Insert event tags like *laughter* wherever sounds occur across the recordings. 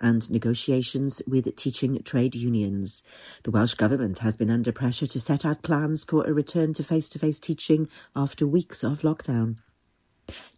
and negotiations with teaching trade unions. The Welsh Government has been under pressure to set out plans for a return to face to face teaching after weeks of lockdown.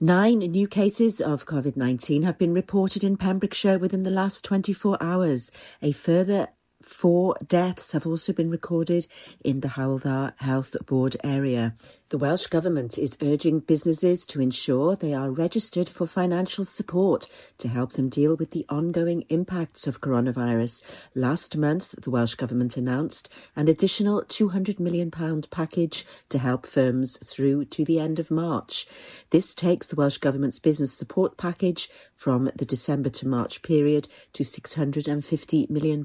Nine new cases of COVID 19 have been reported in Pembrokeshire within the last 24 hours. A further Four deaths have also been recorded in the Hywel Dda Health Board area. The Welsh Government is urging businesses to ensure they are registered for financial support to help them deal with the ongoing impacts of coronavirus. Last month, the Welsh Government announced an additional £200 million package to help firms through to the end of March. This takes the Welsh Government's business support package from the December to March period to £650 million.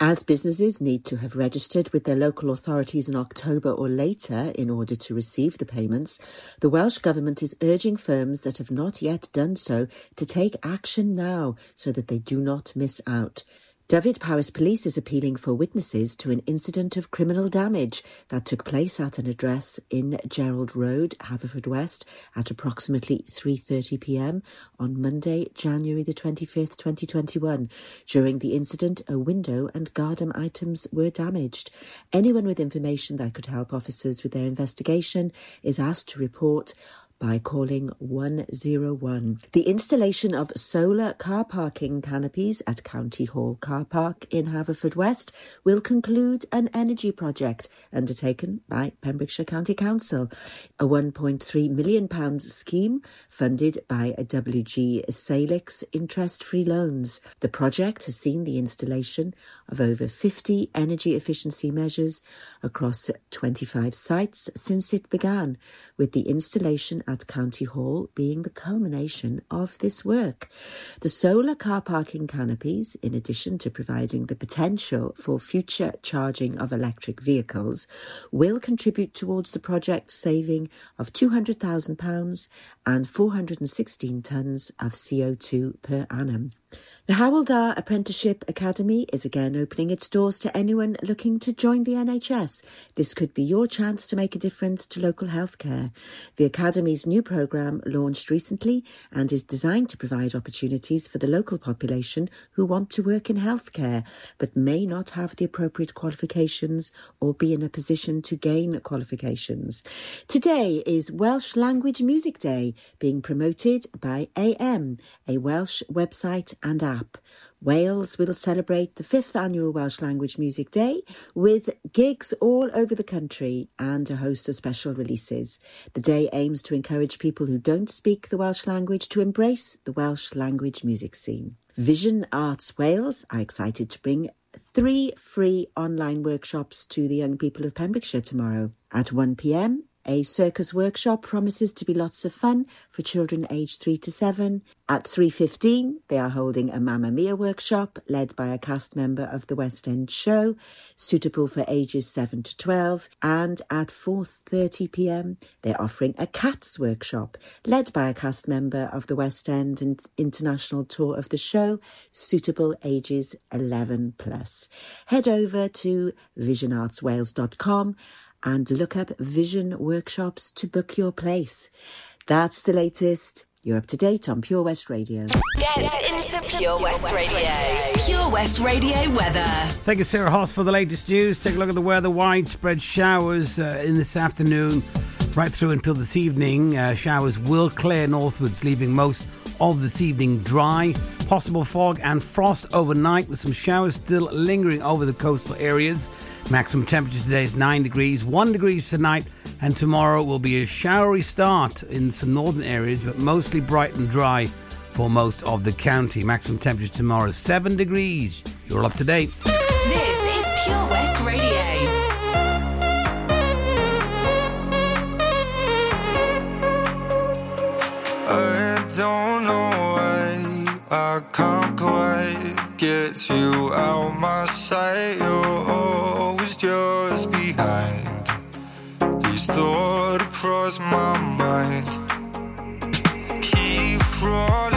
As businesses need to have registered with their local authorities in October or later in order to receive the payments, the Welsh Government is urging firms that have not yet done so to take action now so that they do not miss out. Dyfed-Powys Police is appealing for witnesses to an incident of criminal damage that took place at an address in Gerald Road, Haverfordwest, at approximately 3:30 p.m. on Monday, January the 25th, 2021. During the incident, a window and garden items were damaged. Anyone with information that could help officers with their investigation is asked to report by calling 101. The installation of solar car parking canopies at County Hall Car Park in Haverfordwest will conclude an energy project undertaken by Pembrokeshire County Council, a £1.3 million scheme funded by WG Salix interest-free loans. The project has seen the installation of over 50 energy efficiency measures across 25 sites since it began, with the installation at County Hall being the culmination of this work. The solar car parking canopies, in addition to providing the potential for future charging of electric vehicles, will contribute towards the project saving of £200,000 and 416 tonnes of CO2 per annum. The Hywel Dda Apprenticeship Academy is again opening its doors to anyone looking to join the NHS. This could be your chance to make a difference to local healthcare. The Academy's new programme launched recently and is designed to provide opportunities for the local population who want to work in healthcare but may not have the appropriate qualifications or be in a position to gain qualifications. Today is Welsh Language Music Day being promoted by AM, a Welsh website and app. Wales will celebrate the fifth annual Welsh Language Music Day with gigs all over the country and a host of special releases. The day aims to encourage people who don't speak the Welsh language to embrace the Welsh language music scene. Vision Arts Wales are excited to bring three free online workshops to the young people of Pembrokeshire tomorrow. At 1pm, a circus workshop promises to be lots of fun for children aged 3 to 7. At 3.15, they are holding a Mamma Mia workshop led by a cast member of the West End show, suitable for ages 7 to 12. And at 4.30pm, they're offering a Cats workshop led by a cast member of the West End and international tour of the show, suitable ages 11 plus. Head over to visionartswales.com and look up Vision Workshops to book your place. That's the latest. You're up to date on Pure West Radio. Get into Pure West Radio. Pure West Radio weather. Thank you, Sarah Hoss, for the latest news. Take a look at the weather. Widespread showers uh, in this afternoon, right through until this evening. Uh, showers will clear northwards, leaving most of this evening dry. Possible fog and frost overnight, with some showers still lingering over the coastal areas. Maximum temperature today is 9 degrees, 1 degrees tonight, and tomorrow will be a showery start in some northern areas, but mostly bright and dry for most of the county. Maximum temperature tomorrow is 7 degrees. You're up to date. This is Pure West Radio. I don't know why I can't quite get you out my sight. You're just behind. These thoughts cross my mind. Keep crawling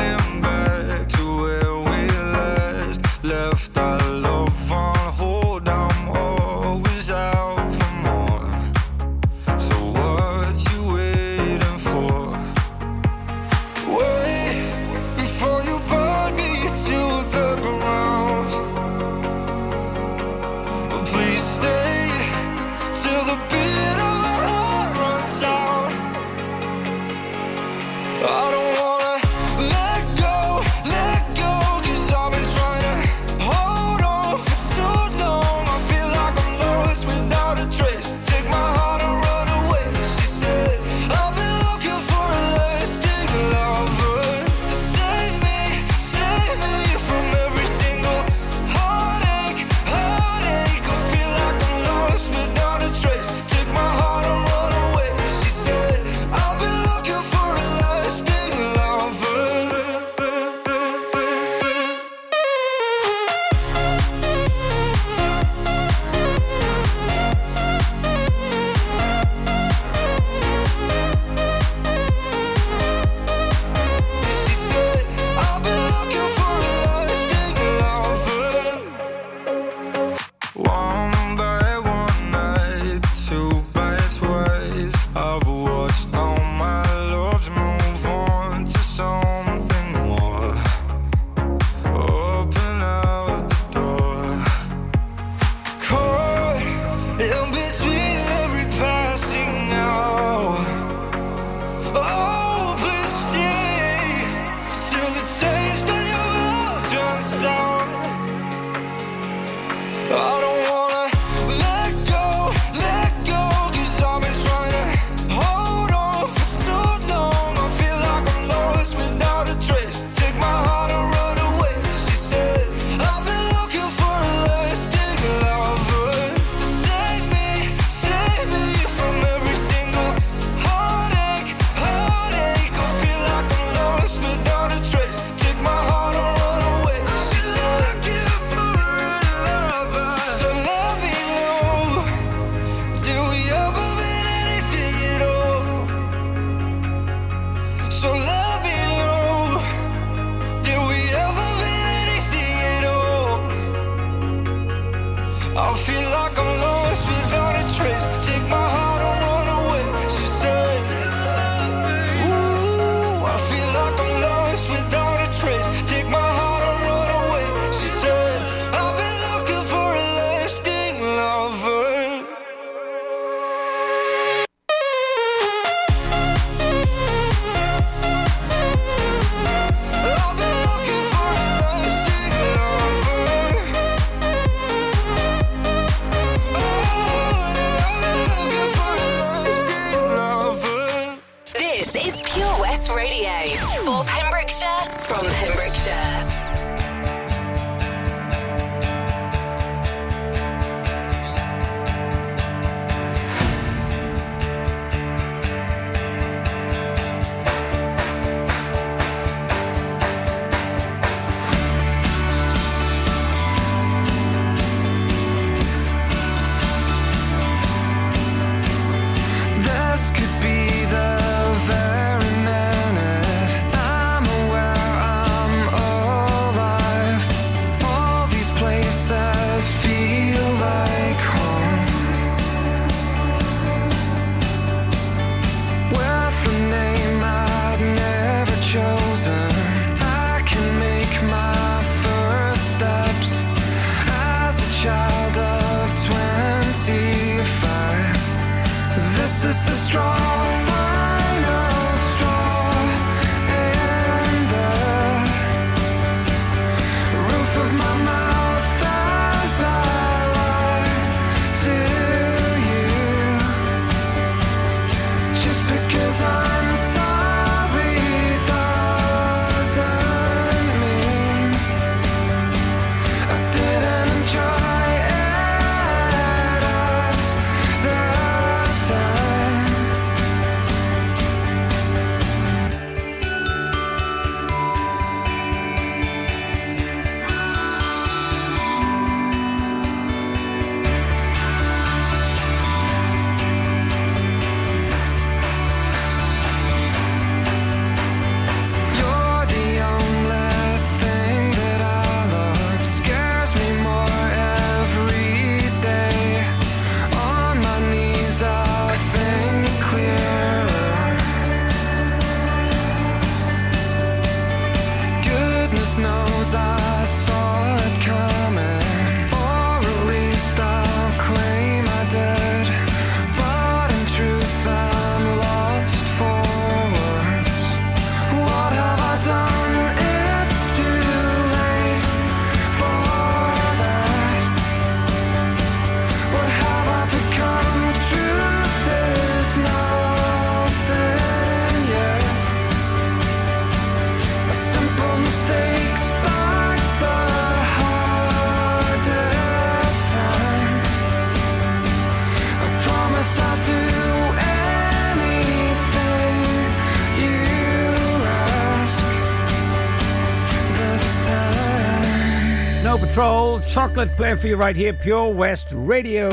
chocolate playing for you right here, Pure West Radio.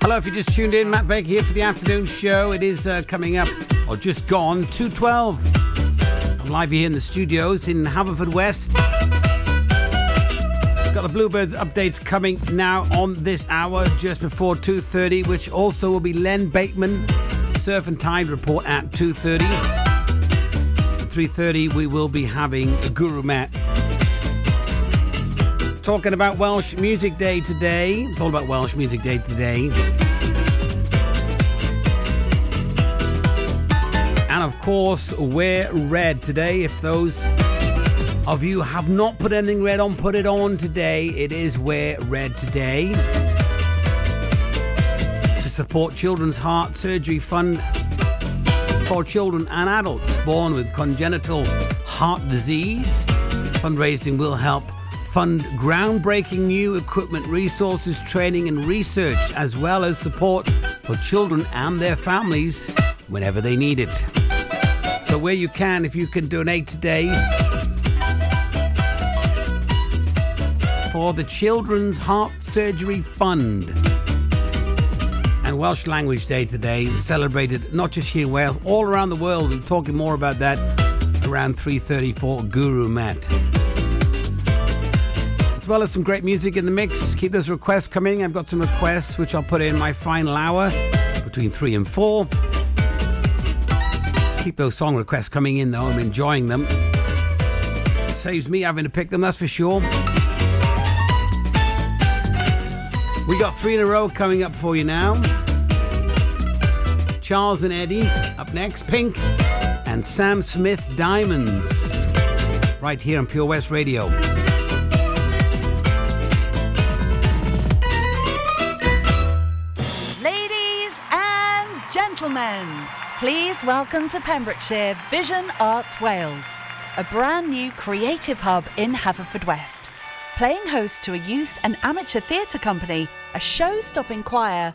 Hello, if you just tuned in, Matt Baker here for the afternoon show. It is uh, coming up, or just gone, 212. I'm live here in the studios in Haverfordwest. Got the Bluebirds updates coming now on this hour, just before 2.30, which also will be Len Bateman, Surf and Tide report at 2.30. 3.30 we will be having a Guru Matt talking about Welsh Music Day today. It's all about Welsh Music Day today. And of course, wear red today. If those of you have not put anything red on, put it on today. It is Wear Red today. To support Children's Heart Surgery Fund for children and adults born with congenital heart disease. Fundraising will help fund groundbreaking new equipment, resources, training, and research, as well as support for children and their families whenever they need it. So, where you can, if you can donate today for the Children's Heart Surgery Fund and Welsh Language Day today, celebrated not just here in Wales, all around the world. We're talking more about that around 3.34 Guru Matt. As well as some great music in the mix. Keep those requests coming. I've got some requests which I'll put in my final hour between 3 and 4. Keep those song requests coming in though. I'm enjoying them. It saves me having to pick them, that's for sure. We got three in a row coming up for you now. Charles and Eddie up next, Pink and Sam Smith Diamonds. Right here on Pure West Radio. Ladies and gentlemen, please welcome to Pembrokeshire Vision Arts Wales, a brand new creative hub in Haverfordwest playing host to a youth and amateur theatre company, a show stopping choir,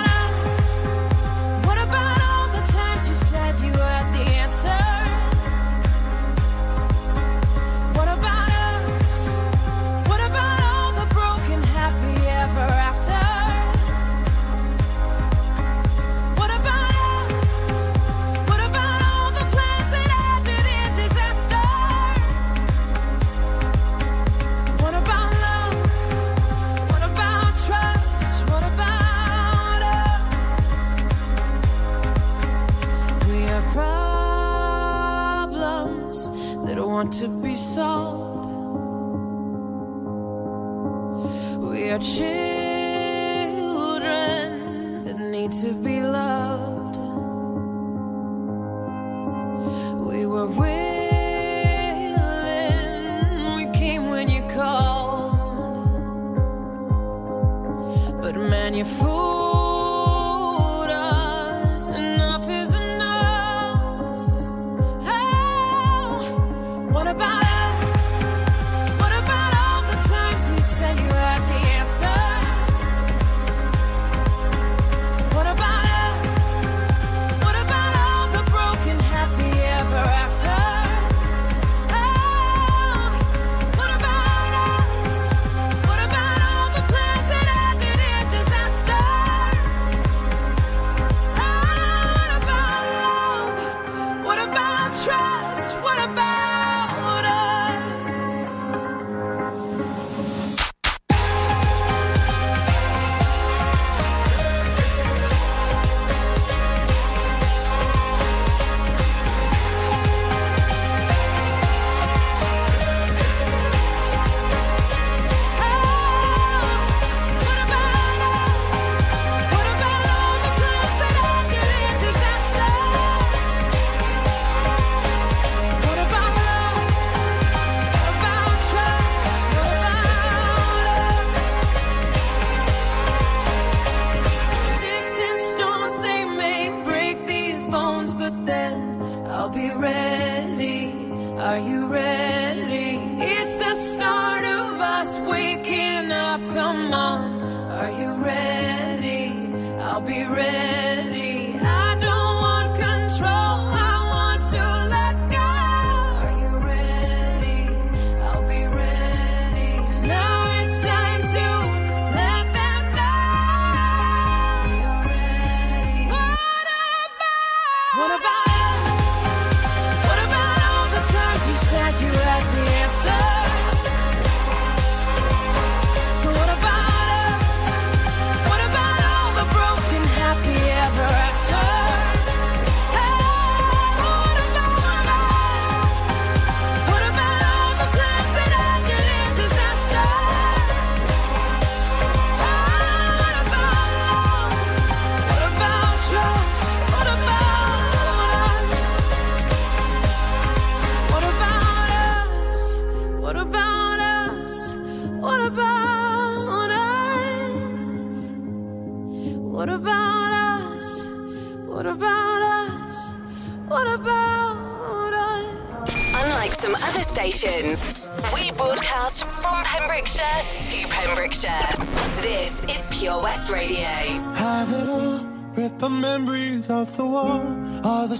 soul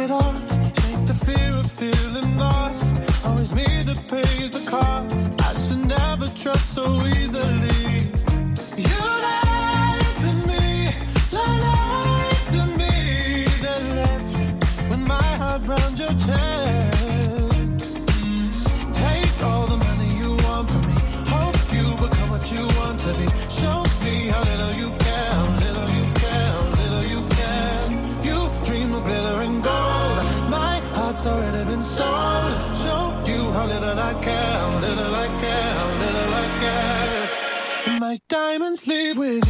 it off, shake the fear of feeling lost. Always me that pays the cost. I should never trust so easily. You lied to me, lied to me. Then left with my heart round your chest. I care, little I care, little I care. My diamonds leave with you.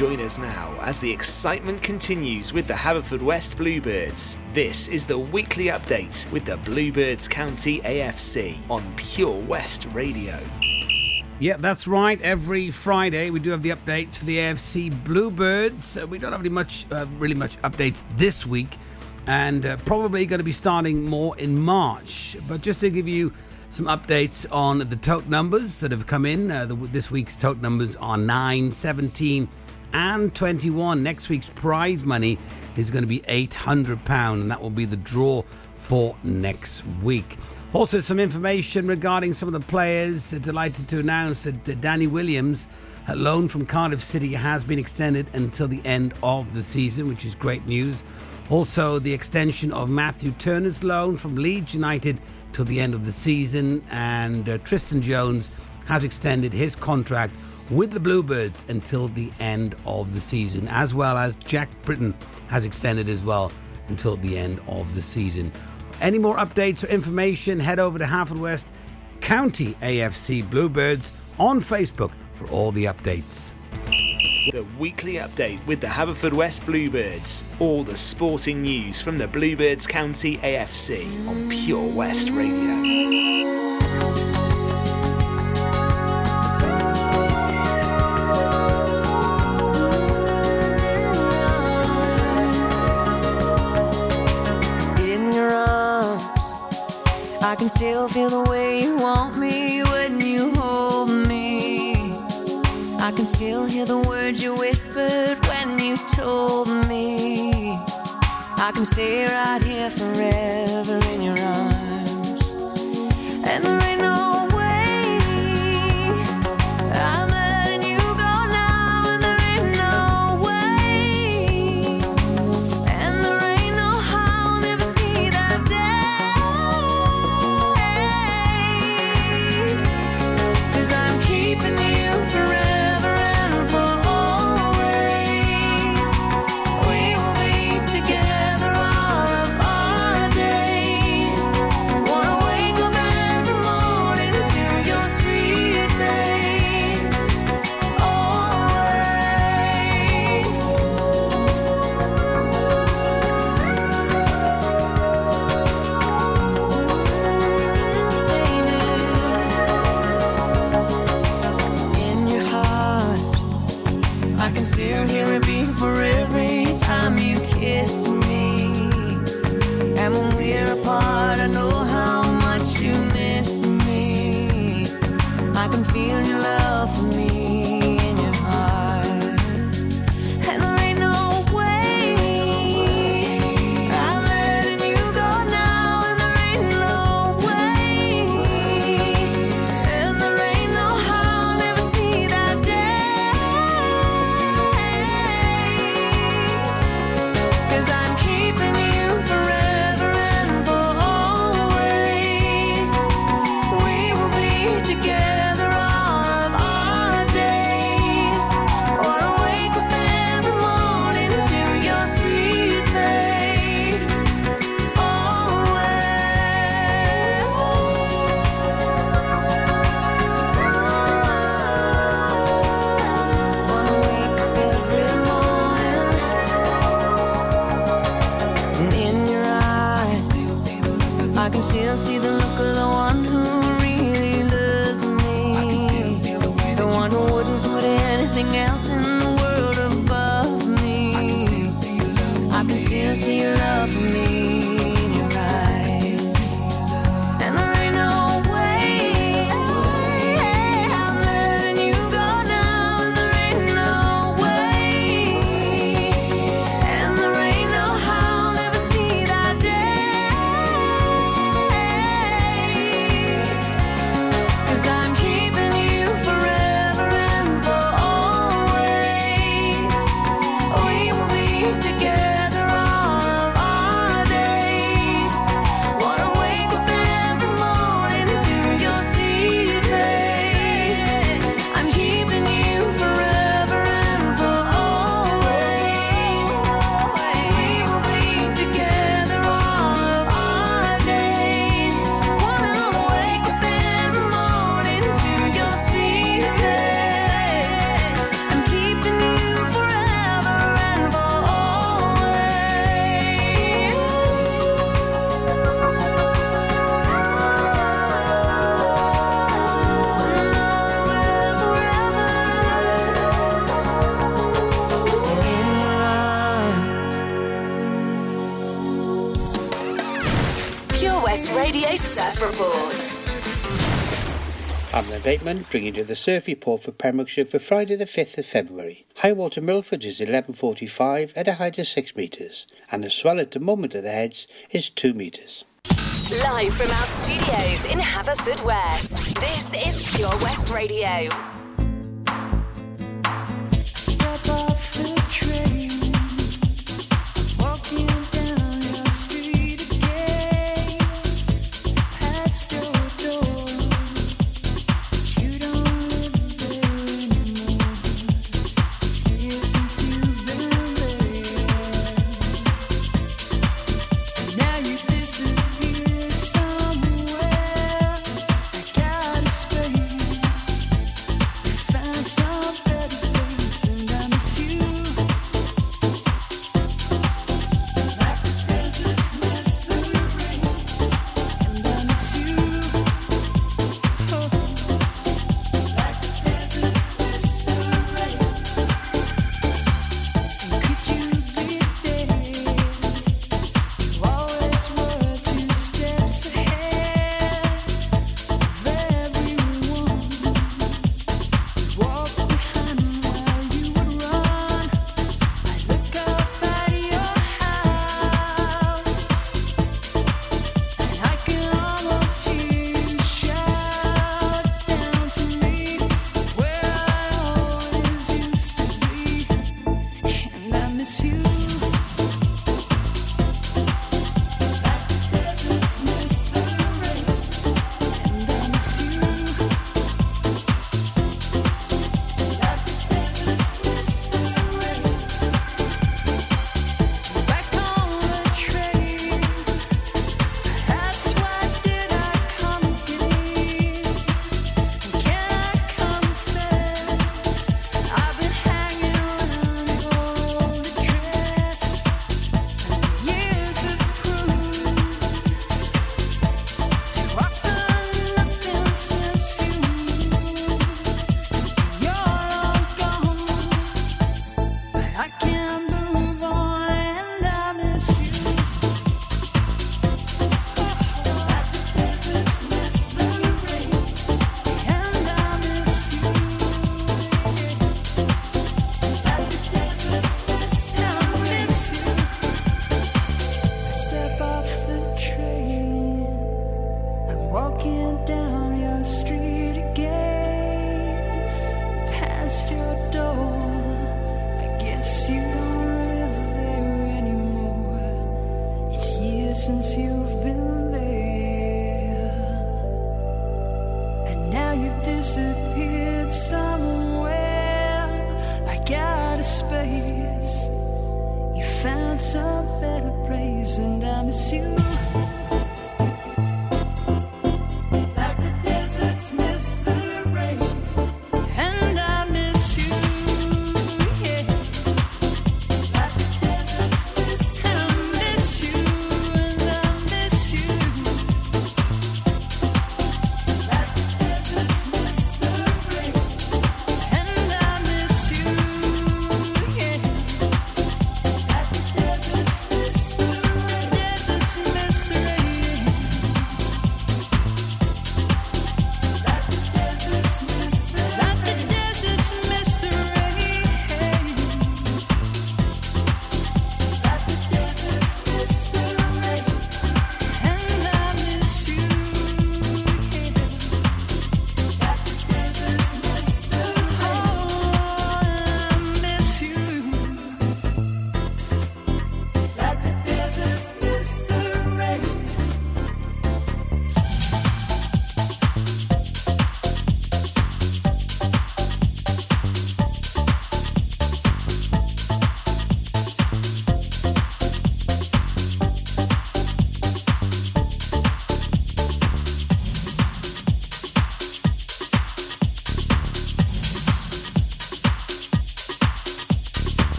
Join us now as the excitement continues with the Haverfordwest Bluebirds. This is the weekly update with the Bluebirds County AFC on Pure West Radio. Yeah, that's right. Every Friday we do have the updates for the AFC Bluebirds. Uh, we don't have any much, uh, really much updates this week, and uh, probably going to be starting more in March. But just to give you some updates on the tote numbers that have come in, uh, the, this week's tote numbers are 9, 17, and 21. Next week's prize money is going to be £800, and that will be the draw for next week. Also, some information regarding some of the players. Delighted to announce that Danny Williams, a loan from Cardiff City, has been extended until the end of the season, which is great news. Also, the extension of Matthew Turner's loan from Leeds United till the end of the season, and uh, Tristan Jones has extended his contract with the Bluebirds until the end of the season, as well as Jack Britton has extended as well until the end of the season. Any more updates or information, head over to Haverfordwest County AFC Bluebirds on Facebook for all the updates. The weekly update with the Haverfordwest Bluebirds. All the sporting news from the Bluebirds County AFC on Pure West Radio. can still feel the way you want me when you hold me. I can still hear the words you whispered when you told me. I can stay right here forever. see the look Bringing to the surf report for Pembrokeshire for Friday the 5th of February. High water Milford is 11.45 at a height of 6 metres and the swell at the moment of the heads is 2 metres. Live from our studios in Haverfordwest, this is Pure West Radio.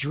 You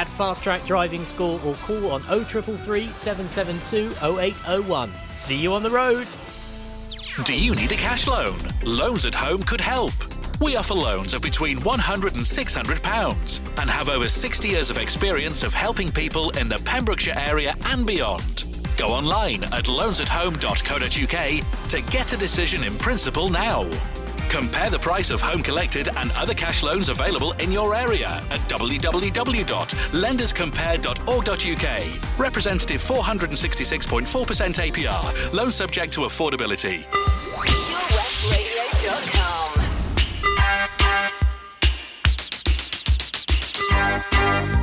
at Fast Track Driving School or call on 0333 772 0801. See you on the road. Do you need a cash loan? Loans at Home could help. We offer loans of between £100 and £600 and have over 60 years of experience of helping people in the Pembrokeshire area and beyond. Go online at loansathome.co.uk to get a decision in principle now. Compare the price of home collected and other cash loans available in your area at www.lenderscompare.org.uk. Representative 466.4% APR. Loan subject to affordability. PureWestRadio.com.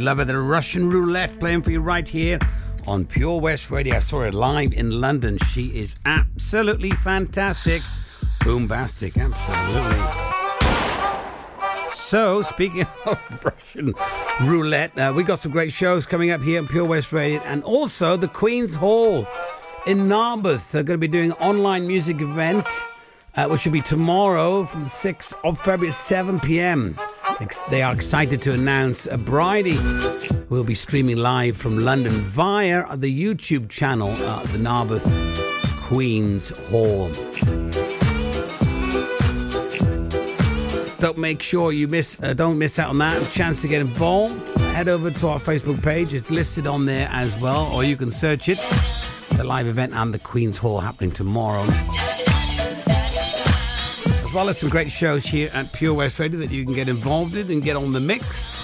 Love it. The Russian roulette playing for you right here on Pure West Radio. I saw her live in London. She is absolutely fantastic. Boombastic, absolutely. So, speaking *laughs* of Russian roulette, uh, we got some great shows coming up here on Pure West Radio, and also the Queen's Hall in Narberth. They're going to be doing an online music event, uh, which will be tomorrow from the 6th of February at 7 p.m. They are excited to announce a Bridie will be streaming live from London via the YouTube channel, uh, the Narberth Queen's Hall. Don't make sure you miss. Uh, don't miss out on that chance to get involved. Head over to our Facebook page. It's listed on there as well, or you can search it. The live event and the Queen's Hall happening tomorrow. Well as some great shows here at Pure West Radio that you can get involved in and get on the mix.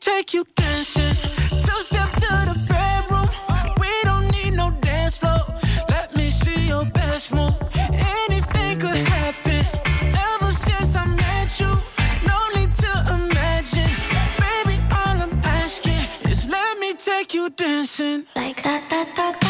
take you dancing. Two step to the bedroom. We don't need no dance floor. Let me see your best move. Anything could happen. Ever since I met you, no need to imagine. Baby, all I'm asking is let me take you dancing. Like that, that, that, Pull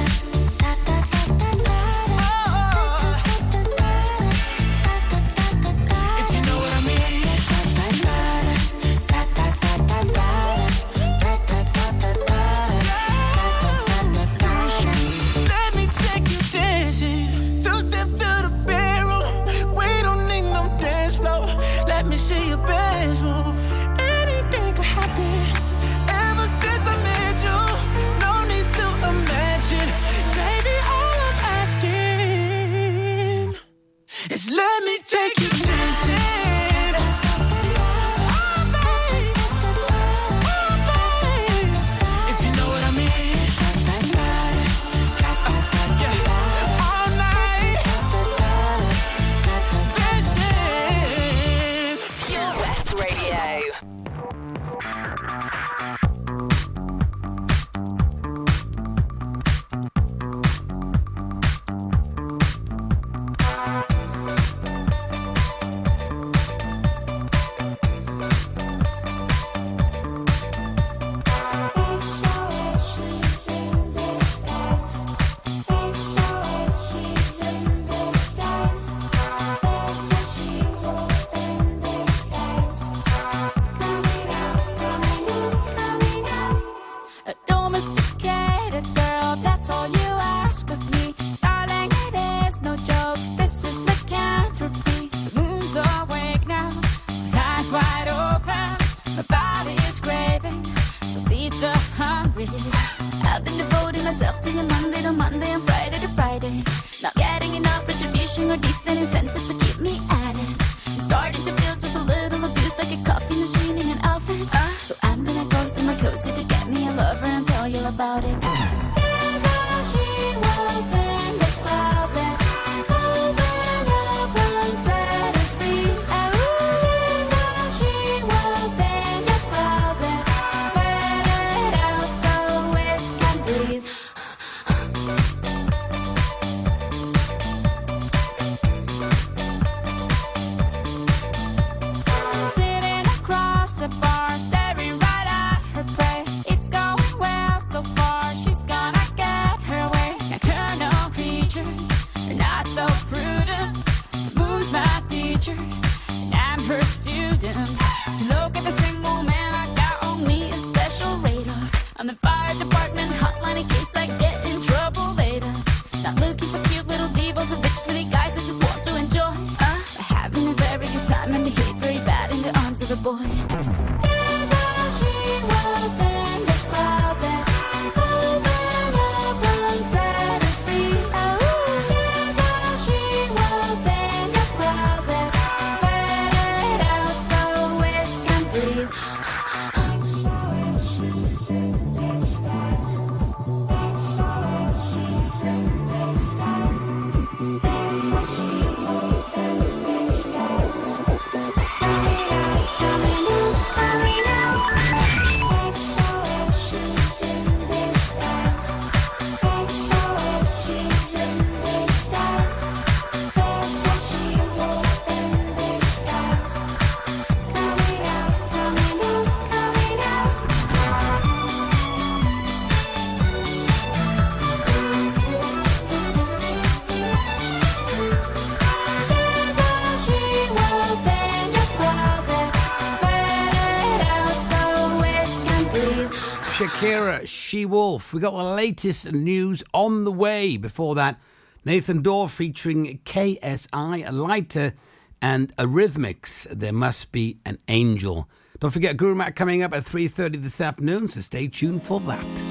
If to Monday to Monday and Friday to Friday. Not getting enough retribution or decent incentive. Kira She Wolf. We got the latest news on the way. Before that, Nathan Dawe featuring KSI, Lighter, and Eurythmics. There must be an angel. Don't forget Guru Mac coming up at 3.30 this afternoon, so stay tuned for that.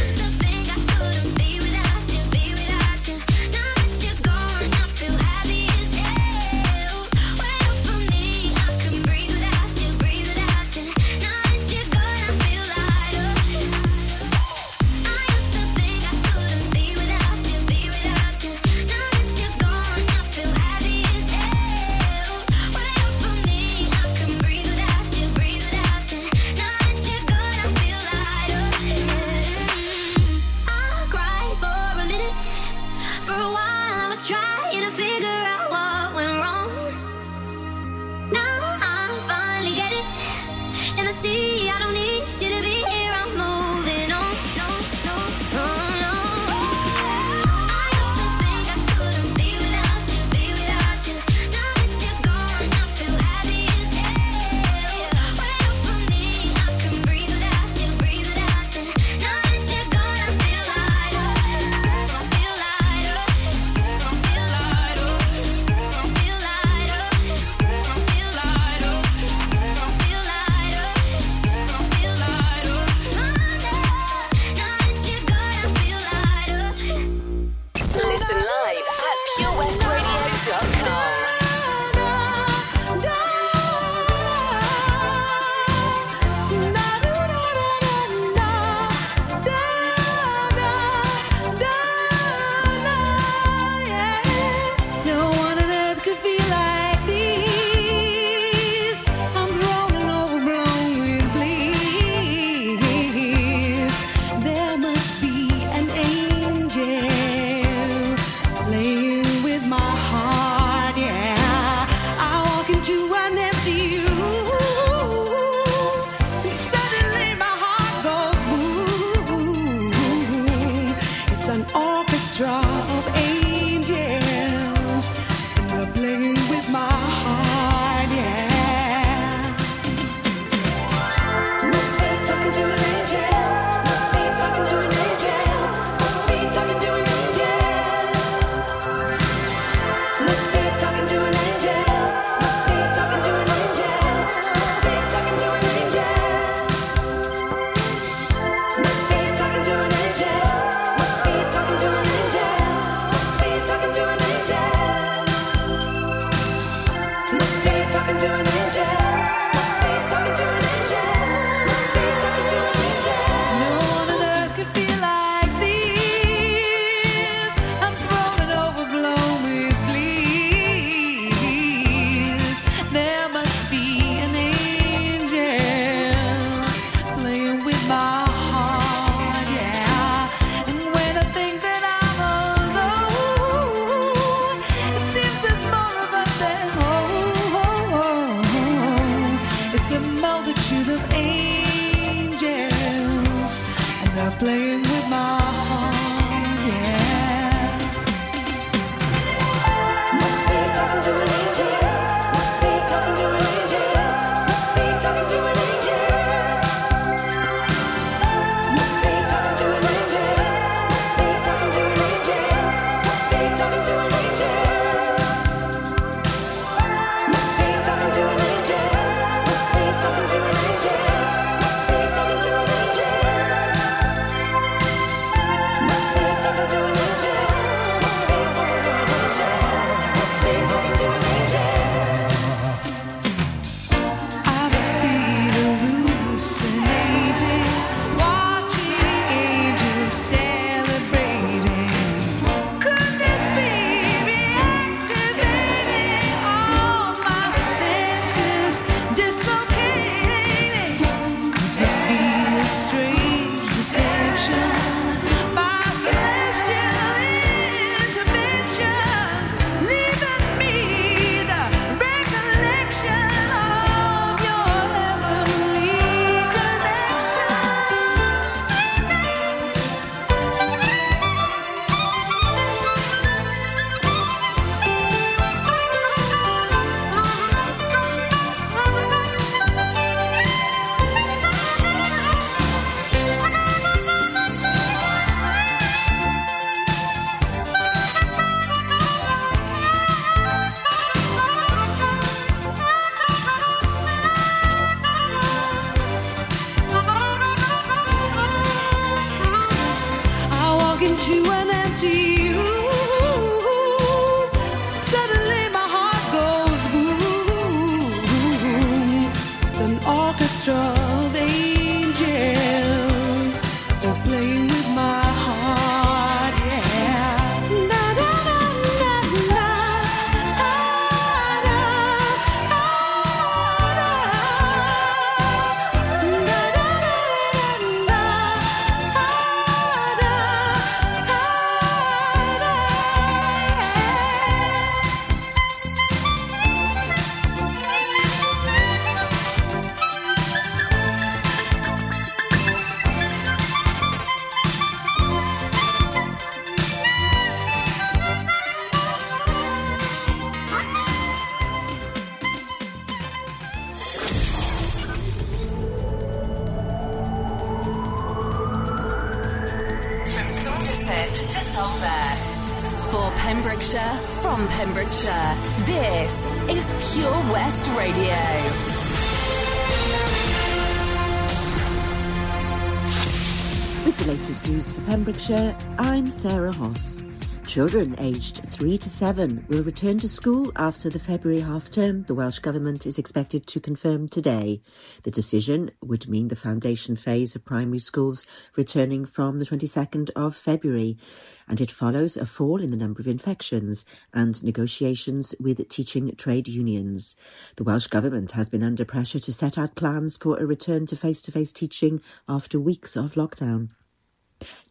Children aged 3 to 7 will return to school after the February half term the Welsh Government is expected to confirm today. The decision would mean the foundation phase of primary schools returning from the 22nd of February, and it follows a fall in the number of infections and negotiations with teaching trade unions. The Welsh Government has been under pressure to set out plans for a return to face to face teaching after weeks of lockdown.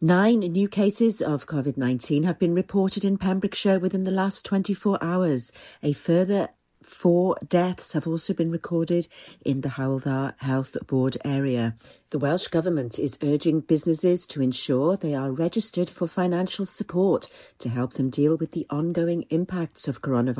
Nine new cases of COVID 19 have been reported in Pembrokeshire within the last 24 hours. A further Four deaths have also been recorded in the Hywel Dda Health Board area. The Welsh Government is urging businesses to ensure they are registered for financial support to help them deal with the ongoing impacts of coronavirus.